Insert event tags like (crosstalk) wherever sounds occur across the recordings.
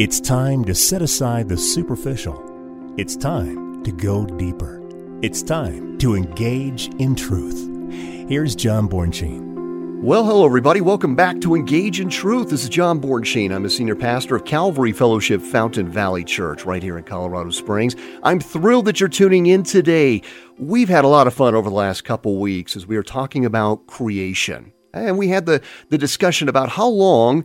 It's time to set aside the superficial. It's time to go deeper. It's time to engage in truth. Here's John Bornschein. Well, hello, everybody. Welcome back to Engage in Truth. This is John Bornschein. I'm a senior pastor of Calvary Fellowship Fountain Valley Church right here in Colorado Springs. I'm thrilled that you're tuning in today. We've had a lot of fun over the last couple weeks as we are talking about creation. And we had the, the discussion about how long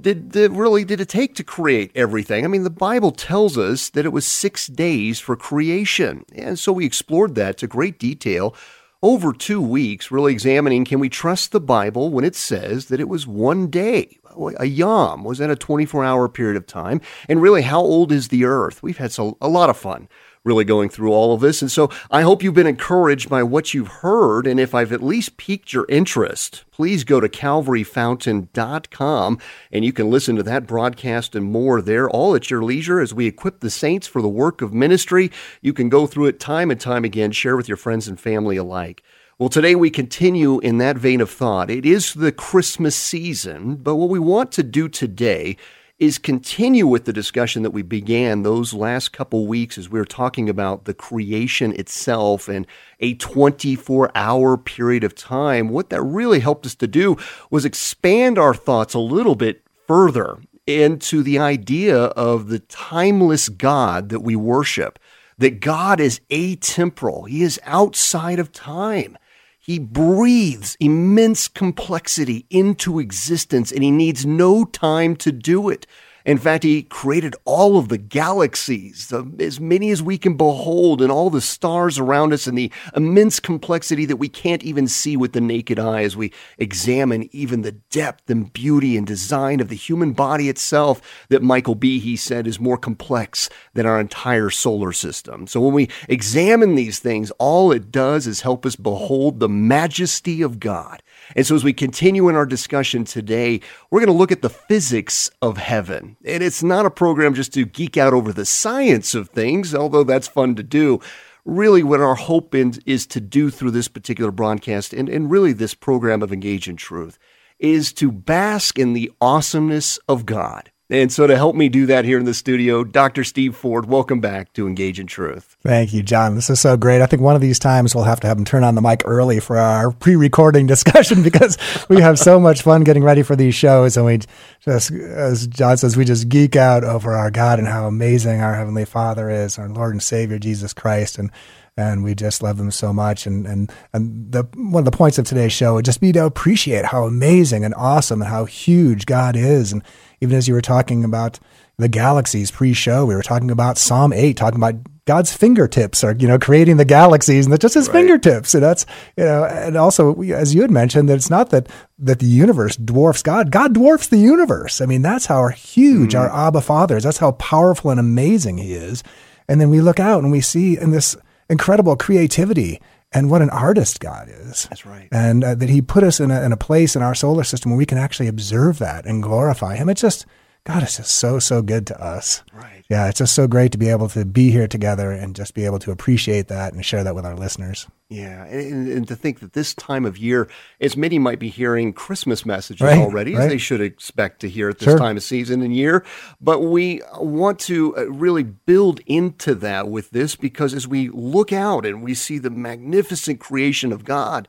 did, did really did it take to create everything? I mean, the Bible tells us that it was six days for creation. And so we explored that to great detail over two weeks, really examining can we trust the Bible when it says that it was one day? A yom was that a 24 hour period of time? And really, how old is the earth? We've had so, a lot of fun really going through all of this. And so I hope you've been encouraged by what you've heard. And if I've at least piqued your interest, please go to calvaryfountain.com and you can listen to that broadcast and more there, all at your leisure as we equip the saints for the work of ministry. You can go through it time and time again, share with your friends and family alike. Well, today we continue in that vein of thought. It is the Christmas season, but what we want to do today is continue with the discussion that we began those last couple weeks as we were talking about the creation itself and a 24 hour period of time. What that really helped us to do was expand our thoughts a little bit further into the idea of the timeless God that we worship, that God is atemporal, He is outside of time. He breathes immense complexity into existence and he needs no time to do it. In fact, he created all of the galaxies, as many as we can behold, and all the stars around us, and the immense complexity that we can't even see with the naked eye as we examine even the depth and beauty and design of the human body itself, that Michael Behe said is more complex than our entire solar system. So when we examine these things, all it does is help us behold the majesty of God. And so as we continue in our discussion today, we're going to look at the physics of heaven. And it's not a program just to geek out over the science of things, although that's fun to do. Really, what our hope in, is to do through this particular broadcast and, and really this program of Engage in Truth is to bask in the awesomeness of God and so to help me do that here in the studio, Dr. Steve Ford, welcome back to Engage in Truth. Thank you, John. This is so great. I think one of these times we'll have to have him turn on the mic early for our pre-recording (laughs) discussion because we have so much fun getting ready for these shows. And we just, as John says, we just geek out over our God and how amazing our Heavenly Father is, our Lord and Savior, Jesus Christ. And and we just love them so much. And and and the one of the points of today's show would just be to appreciate how amazing and awesome and how huge God is, and even as you were talking about the galaxies pre-show, we were talking about Psalm 8, talking about God's fingertips are, you know, creating the galaxies and just his right. fingertips. And that's, you know, and also, as you had mentioned, that it's not that, that the universe dwarfs God. God dwarfs the universe. I mean, that's how huge mm-hmm. our Abba Father is. That's how powerful and amazing he is. And then we look out and we see in this incredible creativity and what an artist God is. That's right. And uh, that He put us in a, in a place in our solar system where we can actually observe that and glorify Him. It's just, God is just so, so good to us. Right. Yeah, it's just so great to be able to be here together and just be able to appreciate that and share that with our listeners. Yeah, and, and to think that this time of year, as many might be hearing Christmas messages right, already, right. as they should expect to hear at this sure. time of season and year, but we want to uh, really build into that with this because as we look out and we see the magnificent creation of God,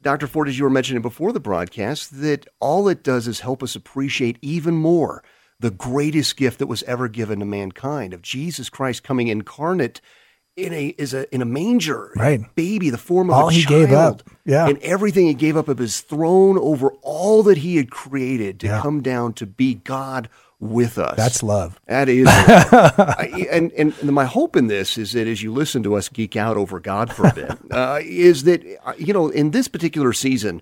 Dr. Ford, as you were mentioning before the broadcast, that all it does is help us appreciate even more the greatest gift that was ever given to mankind of Jesus Christ coming incarnate in a is a in a manger, right? A baby, the form of all a he child, gave up, yeah, and everything he gave up of his throne over all that he had created to yeah. come down to be God with us. That's love. That is, (laughs) I, and, and my hope in this is that as you listen to us geek out over God for a bit, (laughs) uh, is that uh, you know in this particular season.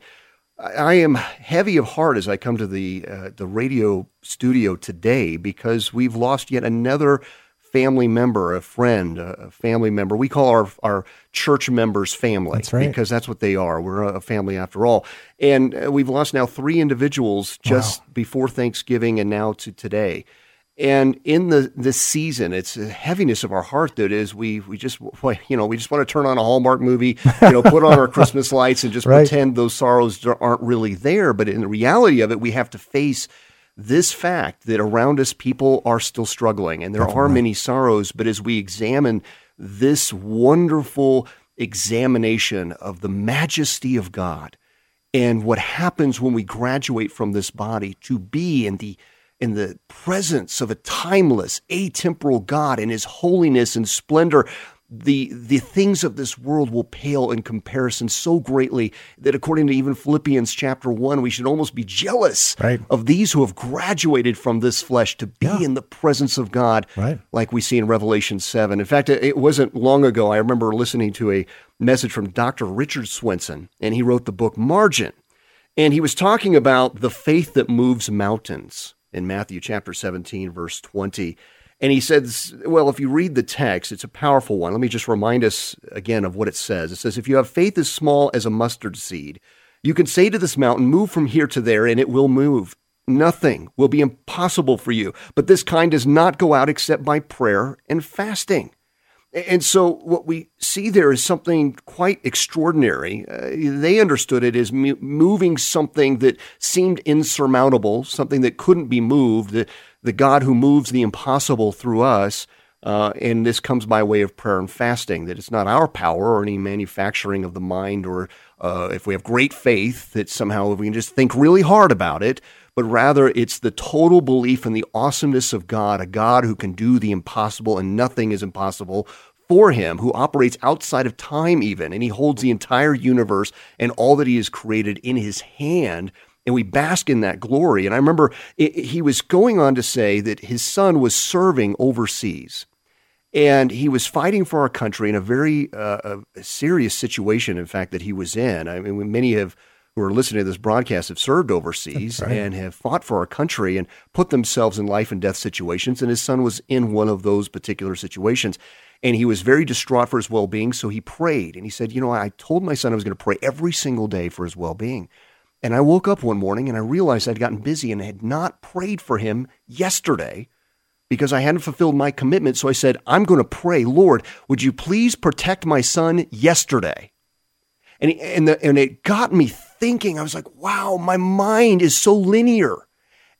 I am heavy of heart as I come to the uh, the radio studio today because we've lost yet another family member, a friend, a family member. We call our our church members family that's right. because that's what they are. We're a family after all. And uh, we've lost now three individuals just wow. before Thanksgiving and now to today. And in the this season, it's a heaviness of our heart that is we we just you know we just want to turn on a Hallmark movie, you know, put on our Christmas (laughs) lights and just right. pretend those sorrows aren't really there. But in the reality of it, we have to face this fact that around us people are still struggling and there are many sorrows. But as we examine this wonderful examination of the majesty of God and what happens when we graduate from this body to be in the in the presence of a timeless, atemporal God and his holiness and splendor, the the things of this world will pale in comparison so greatly that according to even Philippians chapter 1 we should almost be jealous right. of these who have graduated from this flesh to be yeah. in the presence of God right. like we see in Revelation 7 in fact it wasn't long ago I remember listening to a message from Dr. Richard Swenson and he wrote the book Margin and he was talking about the faith that moves mountains in Matthew chapter 17 verse 20 and he says, well, if you read the text, it's a powerful one. Let me just remind us again of what it says. It says, if you have faith as small as a mustard seed, you can say to this mountain, move from here to there, and it will move. Nothing will be impossible for you. But this kind does not go out except by prayer and fasting. And so, what we see there is something quite extraordinary. Uh, they understood it as moving something that seemed insurmountable, something that couldn't be moved, the, the God who moves the impossible through us. Uh, and this comes by way of prayer and fasting, that it's not our power or any manufacturing of the mind, or uh, if we have great faith, that somehow if we can just think really hard about it, but rather it's the total belief in the awesomeness of God, a God who can do the impossible and nothing is impossible for him, who operates outside of time even, and he holds the entire universe and all that he has created in his hand. And we bask in that glory. And I remember it, he was going on to say that his son was serving overseas and he was fighting for our country in a very uh, a serious situation, in fact, that he was in. I mean, many have who are listening to this broadcast have served overseas right. and have fought for our country and put themselves in life and death situations. And his son was in one of those particular situations. And he was very distraught for his well being. So he prayed. And he said, You know, I told my son I was going to pray every single day for his well being. And I woke up one morning and I realized I'd gotten busy and had not prayed for him yesterday because I hadn't fulfilled my commitment. So I said, I'm going to pray, Lord, would you please protect my son yesterday? And, and, the, and it got me thinking. I was like, wow, my mind is so linear.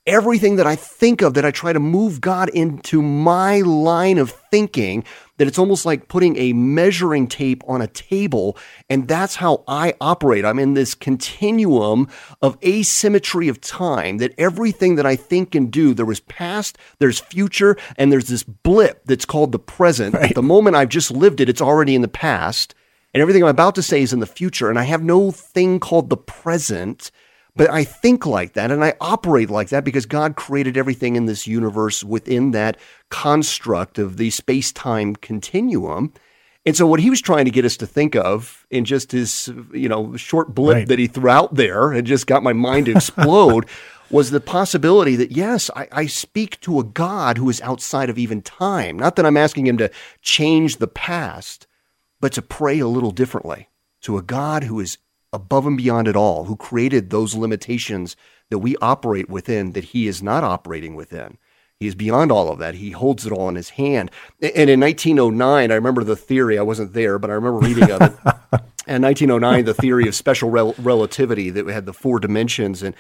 Everything that I think of, that I try to move God into my line of thinking, that it's almost like putting a measuring tape on a table. And that's how I operate. I'm in this continuum of asymmetry of time that everything that I think and do, there was past, there's future, and there's this blip that's called the present. Right. At the moment I've just lived it, it's already in the past and everything I'm about to say is in the future, and I have no thing called the present. But I think like that and I operate like that because God created everything in this universe within that construct of the space time continuum. And so, what he was trying to get us to think of in just his, you know, short blip right. that he threw out there and just got my mind to explode (laughs) was the possibility that, yes, I, I, speak to a God who is outside of even time. Not that I'm asking him to change the past, but to pray a little differently to a God who is above and beyond it all, who created those limitations that we operate within that he is not operating within. He is beyond all of that. He holds it all in his hand. And in 1909, I remember the theory, I wasn't there, but I remember reading of it. (laughs) in 1909, the theory of special rel- relativity that had the four dimensions. And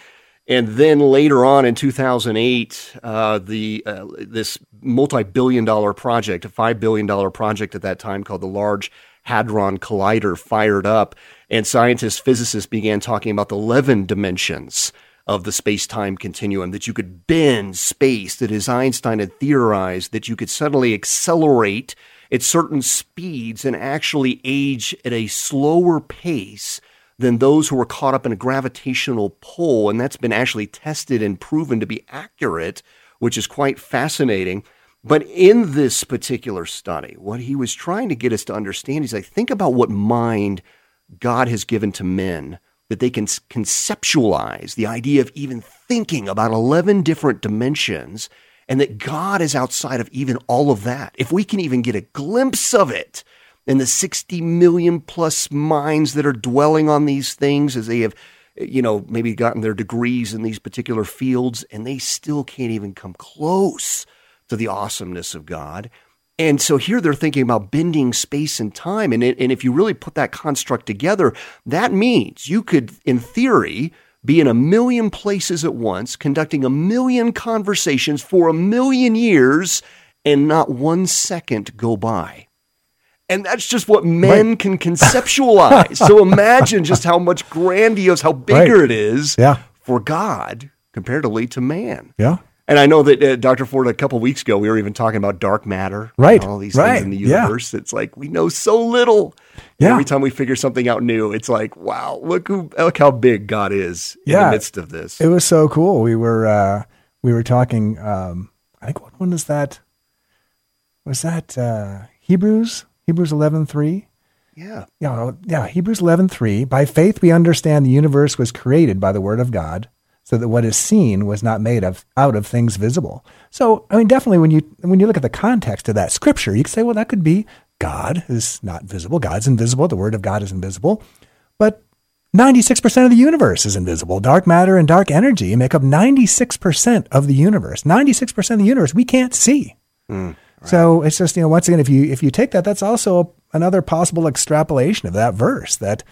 and then later on in 2008, uh, the uh, this multi-billion dollar project, a five billion dollar project at that time called the Large Hadron Collider fired up, and scientists, physicists began talking about the 11 dimensions of the space time continuum, that you could bend space, that as Einstein had theorized, that you could suddenly accelerate at certain speeds and actually age at a slower pace than those who were caught up in a gravitational pull. And that's been actually tested and proven to be accurate, which is quite fascinating. But in this particular study, what he was trying to get us to understand is like, think about what mind God has given to men that they can conceptualize the idea of even thinking about 11 different dimensions and that God is outside of even all of that. If we can even get a glimpse of it in the 60 million plus minds that are dwelling on these things as they have you know maybe gotten their degrees in these particular fields and they still can't even come close to the awesomeness of God. And so here they're thinking about bending space and time. And, it, and if you really put that construct together, that means you could, in theory, be in a million places at once, conducting a million conversations for a million years, and not one second go by. And that's just what men right. can conceptualize. so (laughs) imagine just how much grandiose, how bigger right. it is yeah. for God comparatively to man. Yeah. And I know that uh, Dr. Ford, a couple weeks ago, we were even talking about dark matter, right? all these right. things in the universe. Yeah. It's like we know so little. Yeah. Every time we figure something out new, it's like, wow, look who, look how big God is yeah. in the midst of this. It was so cool. We were uh, we were talking. Um, I think what one was that? Was that uh, Hebrews? Hebrews eleven three. Yeah. Yeah. Yeah. Hebrews eleven three. By faith, we understand the universe was created by the word of God so that what is seen was not made of out of things visible. So, I mean, definitely when you when you look at the context of that scripture, you could say, well, that could be God is not visible. God's invisible. The word of God is invisible. But 96% of the universe is invisible. Dark matter and dark energy make up 96% of the universe. 96% of the universe we can't see. Mm, right. So it's just, you know, once again, if you if you take that, that's also another possible extrapolation of that verse that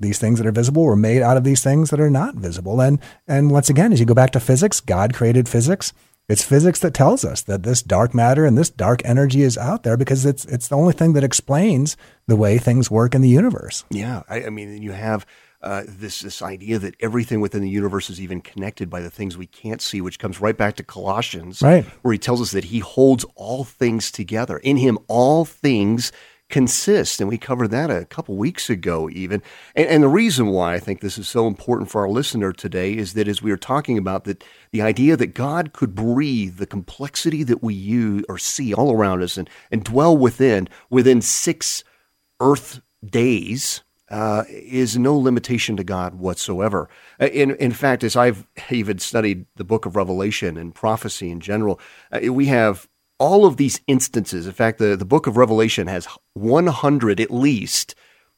these things that are visible were made out of these things that are not visible. And and once again, as you go back to physics, God created physics. It's physics that tells us that this dark matter and this dark energy is out there because it's it's the only thing that explains the way things work in the universe. Yeah, I, I mean, you have uh, this this idea that everything within the universe is even connected by the things we can't see, which comes right back to Colossians, right. where he tells us that he holds all things together. In him, all things consist. And we covered that a couple weeks ago, even. And, and, the reason why I think this is so important for our listener today is that as we are talking about that, the idea that God could breathe the complexity that we use or see all around us and, and dwell within within six earth days. Uh, is no limitation to God whatsoever. Uh, in in fact, as I've even studied the book of Revelation and prophecy in general, uh, we have all of these instances, in fact, the, the book of Revelation has 100 at least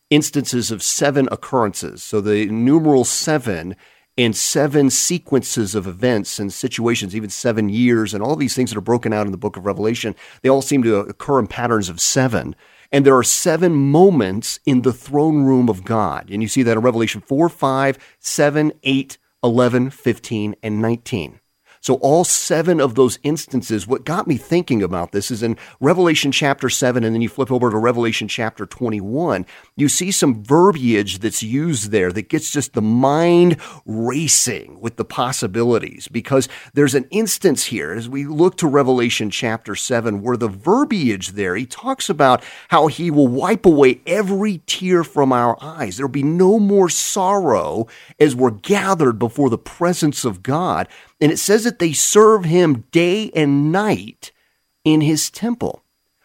instances of seven occurrences. So the numeral seven and seven sequences of events and situations, even seven years, and all these things that are broken out in the book of Revelation, they all seem to occur in patterns of seven. And there are seven moments in the throne room of God. And you see that in Revelation 4, 5, 7, 8, 11, 15, and 19. So, all seven of those instances, what got me thinking about this is in Revelation chapter 7, and then you flip over to Revelation chapter 21, you see some verbiage that's used there that gets just the mind racing with the possibilities. Because there's an instance here, as we look to Revelation chapter 7, where the verbiage there, he talks about how he will wipe away every tear from our eyes. There'll be no more sorrow as we're gathered before the presence of God. And it says that they serve him day and night in his temple.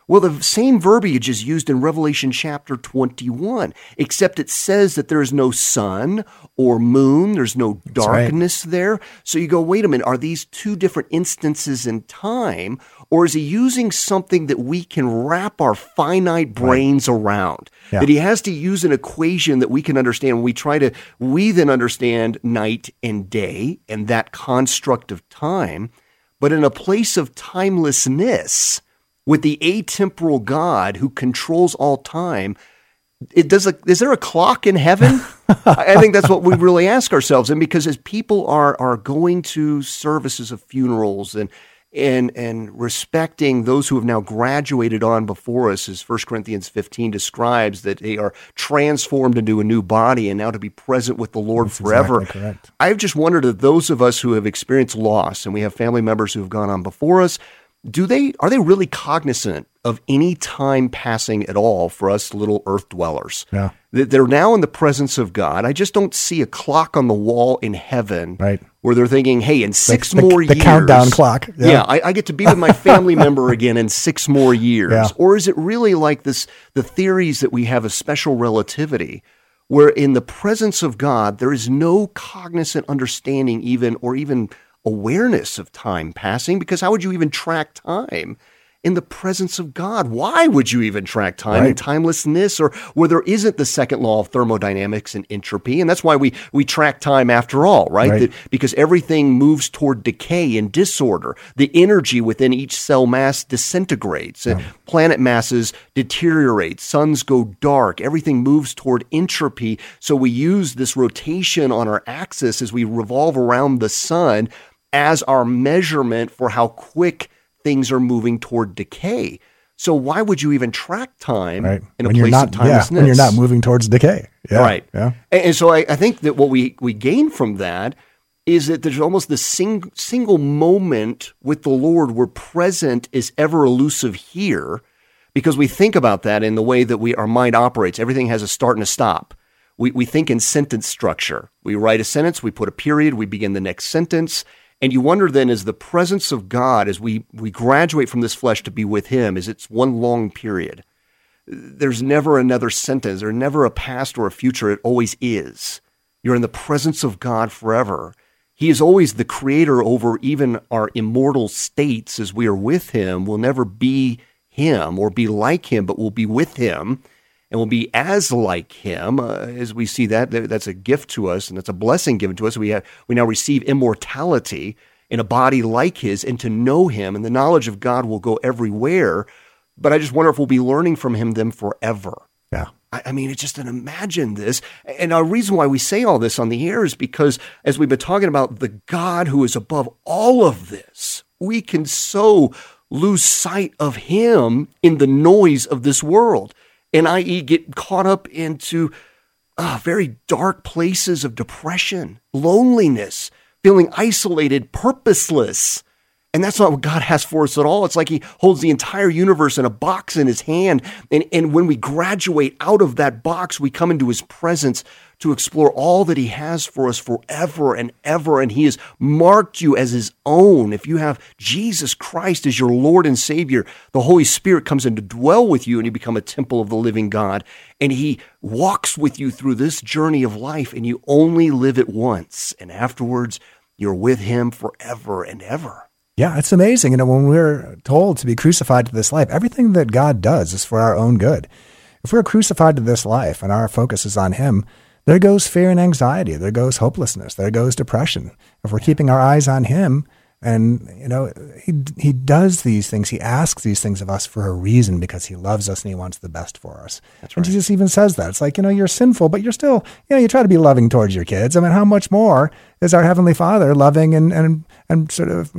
Well, the same verbiage is used in Revelation chapter 21, except it says that there is no sun or moon, there's no darkness right. there. So you go, wait a minute, are these two different instances in time, or is he using something that we can wrap our finite brains right. around? Yeah. That he has to use an equation that we can understand. We try to, we then understand night and day and that construct of time. But in a place of timelessness, with the atemporal God who controls all time, it does a, is there a clock in heaven? I think that's what we really ask ourselves. And because as people are are going to services of funerals and and and respecting those who have now graduated on before us, as 1 Corinthians 15 describes, that they are transformed into a new body and now to be present with the Lord That's forever. Exactly. I've just wondered that those of us who have experienced loss and we have family members who have gone on before us, do they are they really cognizant of any time passing at all for us little earth dwellers? Yeah. They're now in the presence of God. I just don't see a clock on the wall in heaven right. where they're thinking, hey, in six the, more the, the years. countdown clock. Yeah, yeah I, I, get to be with my family (laughs) member again in six more years. Yeah. Or is it really like this the theories that we have of special relativity? Where in the presence of God, there is no cognizant understanding, even or even awareness of time passing because how would you even track time? in the presence of God. Why would you even track time Right. and timelessness or where there isn't the second law of thermodynamics and entropy? And that's why we, we track time after all, right? Right. That- because everything moves toward decay and disorder. The energy within each cell mass disintegrates. and Planet masses deteriorate. Suns go dark. Everything moves toward entropy. So we use this rotation on our axis as we revolve around the sun as our measurement for how quick things are moving toward decay. So why would you even track time Right. in a when place not, of yeah, timelessness? when you're not moving towards decay. Yeah. Right. Yeah. And, and so I, I think that what we, we gain from that is that there's almost this sing, single moment with the Lord where present is ever elusive here because we think about that in the way that we our mind operates. Everything has a start and a stop. We, we think in sentence structure. We write a sentence, we put a period, we begin the next sentence. And you wonder then, is the presence of God as we, we graduate from this flesh to be with Him, is it's one long period? there's never another sentence. There's never a past or a future. It always is. You're in the presence of God forever. He is always the creator over even our immortal states as we are with Him. We'll never be Him or be like Him, but we'll be with Him and we'll be as like Him. Uh, as we see that, that- that's a gift to us and that's a blessing given to us. We, have, we now receive immortality in a body like His and to know Him, and the knowledge of God will go everywhere. But I just wonder if we'll be learning from him then forever. Yeah. I, I mean, it's just an imagine this. And our reason why we say all this on the air is because as we've been talking about the God who is above all of this, we can so lose sight of him in the noise of this world. And i.e., get caught up into uh, very dark places of depression, loneliness, feeling isolated, purposeless. And that's not what God has for us at all. It's like He holds the entire universe in a box in His hand. And, and when we graduate out of that box, we come into His presence to explore all that He has for us forever and ever. And He has marked you as His own. If you have Jesus Christ as your Lord and Savior, the Holy Spirit comes in to dwell with you and you become a temple of the living God. And He walks with you through this journey of life. And you only live it once. And afterwards, you're with Him forever and ever. Yeah, it's amazing. You know, when we're told to be crucified to this life, everything that God does is for our own good. If we're crucified to this life and our focus is on Him, there goes fear and anxiety. There goes hopelessness. There goes depression. If we're keeping our eyes on Him, and you know, He He does these things. He asks these things of us for a reason because He loves us and He wants the best for us. That's right. And Jesus even says that it's like you know you're sinful, but you're still you know you try to be loving towards your kids. I mean, how much more is our Heavenly Father loving and and and sort of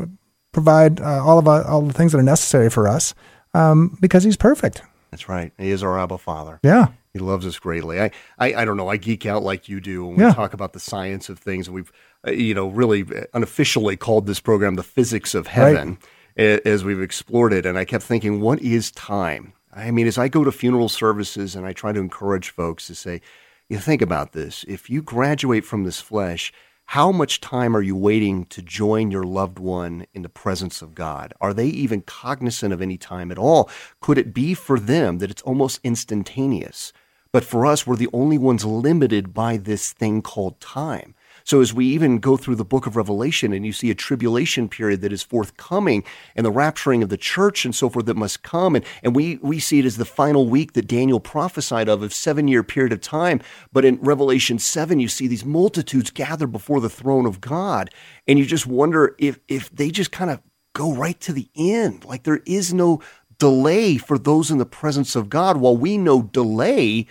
provide uh, all of uh, all the things that are necessary for us um, because he's perfect. That's right. He is our Abba Father. Yeah. He loves us greatly. I, I, I don't know. I geek out like you do when Yeah. we talk about the science of things. We've, uh, you know, really unofficially called this program the physics of heaven a- as we've explored it. And I kept thinking, what is time? I mean, as I go to funeral services and I try to encourage folks to say, you think about this. If you graduate from this flesh, how much time are you waiting to join your loved one in the presence of God? Are they even cognizant of any time at all? Could it be for them that it's almost instantaneous? But for us, we're the only ones limited by this thing called time. So as we even go through the book of Revelation and you see a tribulation period that is forthcoming and the rapturing of the church and so forth that must come, and, and we, we see it as the final week that Daniel prophesied of, of seven year period of time. But in Revelation 7, you see these multitudes gather before the throne of God. And you just wonder if, if they just kind of go right to the end. Like there is no delay for those in the presence of God. While we know delay,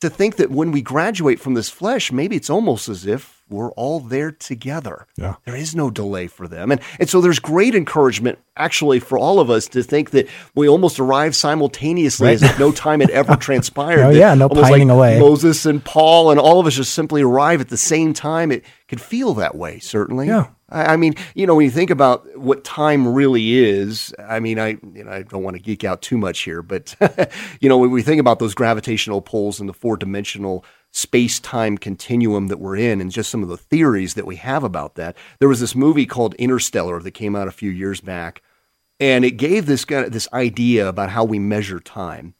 to think that when we graduate from this flesh, maybe it's almost as if we're all there together. Yeah. There is no delay for them. And, and so there's great encouragement actually for all of us to think that we almost arrive simultaneously as if no time had ever (laughs) transpired. Oh, yeah, no almost pining like away. Moses and Paul and all of us just simply arrive at the same time. It could feel that way, certainly. Yeah. I mean, you know, when you think about what time really is, I mean, I you know, I don't want to geek out too much here, but (laughs) you know, when we think about those gravitational pulls and the four-dimensional space-time continuum that we're in and just some of the theories that we have about that. There was this movie called Interstellar that came out a few years back, and it gave this guy this idea about how we measure time.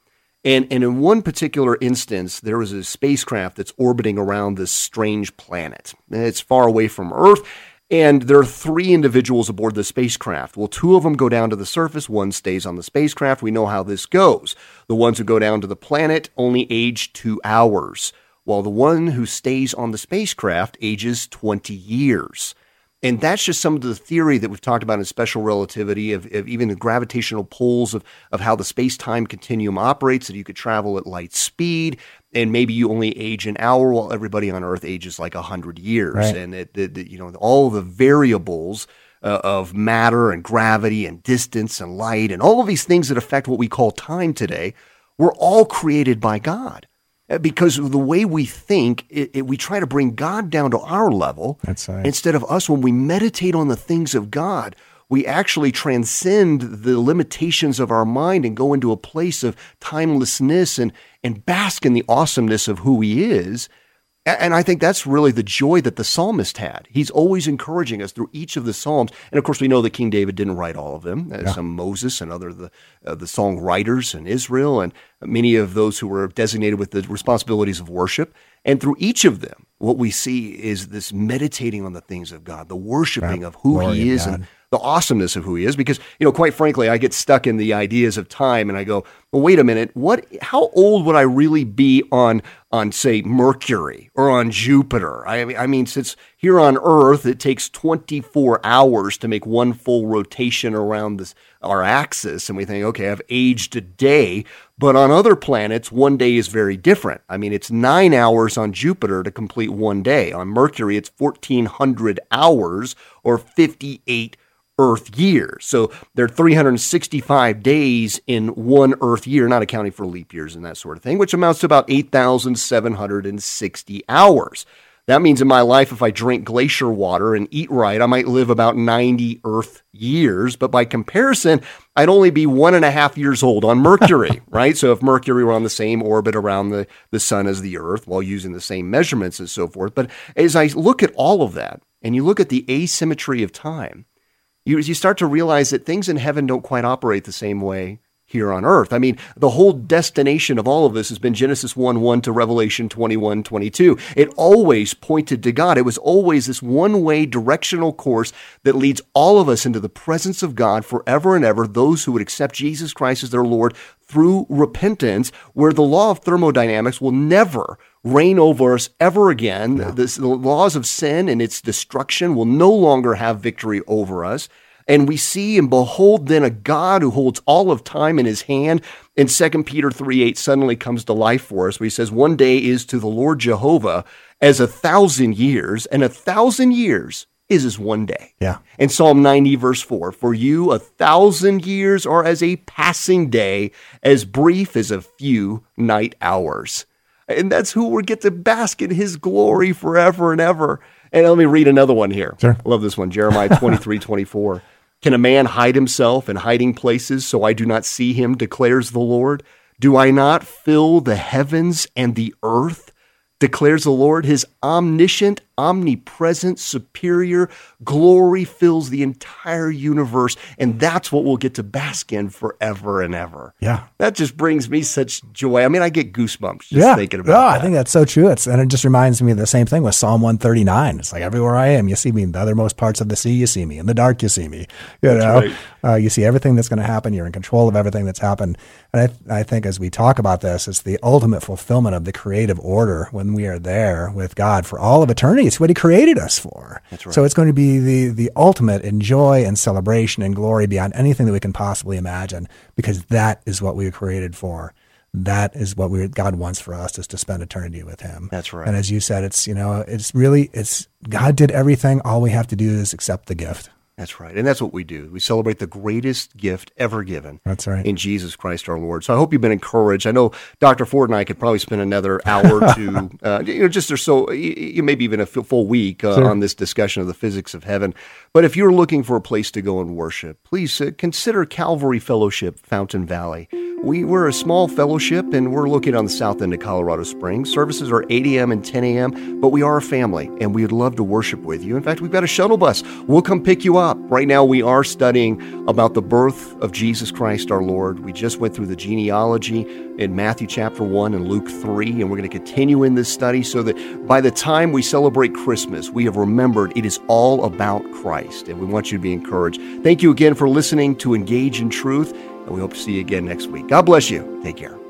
And, and in one particular instance, there was a spacecraft that's orbiting around this strange planet. It's far away from Earth, And there are three individuals aboard the spacecraft. Well, two of them go down to the surface, one stays on the spacecraft. We know how this goes. The ones who go down to the planet only age two hours, while the one who stays on the spacecraft ages 20 years. And that's just some of the theory that we've talked about in special relativity of, of even the gravitational pulls of, of how the space time continuum operates, that you could travel at light speed, and maybe you only age an hour while everybody on Earth ages like 100 years. Right. And it, it, you know, all the variables uh, of matter and gravity and distance and light and all of these things that affect what we call time today were all created by God. Uh, Because of the way we think, it, it, we try to bring God down to our level right. instead of us. When we meditate on the things of God, we actually transcend the limitations of our mind and go into a place of timelessness and, and bask in the awesomeness of who He is. And I think that's really the joy that the psalmist had. He's always encouraging us through each of the psalms. And of course, we know that King David didn't write all of them. Uh, Some Moses and other the uh, the song writers in Israel, and many of those who were designated with the responsibilities of worship. And through each of them, what we see is this meditating on the things of God, the worshiping of who Glory He is, and the awesomeness of who he is because you know quite frankly i get stuck in the ideas of time and i go well wait a minute. What how old would i really be on on say mercury or on jupiter? I i mean since here on earth it takes 24 hours to make one full rotation around this our axis and we think okay i've aged a day. But on other planets one day is very different. I mean it's 9 hours on jupiter to complete one day. On mercury it's 1400 hours or 58 Earth years. So there are 365 days in one Earth year, not accounting for leap years and that sort of thing, which amounts to about 8,760 hours. That means in my life, if I drink glacier water and eat right, I might live about 90 Earth years. But by comparison, I'd only be one and a half years old on Mercury, (laughs) right? So if Mercury were on the same orbit around the, the sun as the Earth while using the same measurements and so forth. But as I look at all of that and you look at the asymmetry of time, you, you start to realize that things in heaven don't quite operate the same way here on earth. I mean, the whole destination of all of this has been Genesis 1 1 to Revelation 21 22. It always pointed to God. It was always this one way directional course that leads all of us into the presence of God forever and ever, those who would accept Jesus Christ as their Lord through repentance, where the law of thermodynamics will never reign over us ever again. This- the laws of sin and its destruction will no longer have victory over us. And we see and behold then a God who holds all of time in his hand. And 2 Peter 3 8 suddenly comes to life for us, where he says, One day is to the Lord Jehovah as a thousand years, and a thousand years is as one day. Yeah. And Psalm 90, verse 4 For you, a thousand years are as a passing day, as brief as a few night hours. And that's who we get to bask in his glory forever and ever. And let me read another one here. Sure. I love this one Jeremiah 23, (laughs) 24. Can a man hide himself in hiding places so I do not see him, declares the Lord? Do I not fill the heavens and the earth? Declares the Lord, his omniscient, omnipresent, superior glory fills the entire universe. And that's what we'll get to bask in forever and ever. Yeah. That just brings me such joy. I mean, I get goosebumps just yeah. thinking about no, that. I think that's so true. It's and it just reminds me of the same thing with Psalm 139. It's like everywhere I am, you see me. In the othermost parts of the sea, you see me. In the dark, you see me. You know, right. uh, you see everything that's going to happen. You're in control of everything that's happened. And I, I think as we talk about this, it's the ultimate fulfillment of the creative order when we are there with God for all of eternity. It's what He created us for. That's right. So it's going to be the the ultimate in joy and celebration and glory beyond anything that we can possibly imagine, because that is what we were created for that is what we God wants for us is to spend eternity with him. That's right. And as you said, it's you know, it's really it's God did everything. All we have to do is accept the gift. That's right. And that's what we do. We celebrate the greatest gift ever given. That's right. In Jesus Christ our Lord. So I hope you've been encouraged. I know Dr. Ford and I could probably spend another hour to, (laughs) uh, you know, just or so, maybe even a full week uh, on this discussion of the physics of heaven. But if you're looking for a place to go and worship, please uh, consider Calvary Fellowship, Fountain Valley. We, we're a small fellowship and we're located on the south end of Colorado Springs. Services are 8 a.m. and 10 a.m., but we are a family and we'd love to worship with you. In fact, we've got a shuttle bus. We'll come pick you up. Right now, we are studying about the birth of Jesus Christ our Lord. We just went through the genealogy in Matthew chapter 1 and Luke 3, and we're going to continue in this study so that by the time we celebrate Christmas, we have remembered it is all about Christ, and we want you to be encouraged. Thank you again for listening to Engage in Truth, and we hope to see you again next week. God bless you. Take care.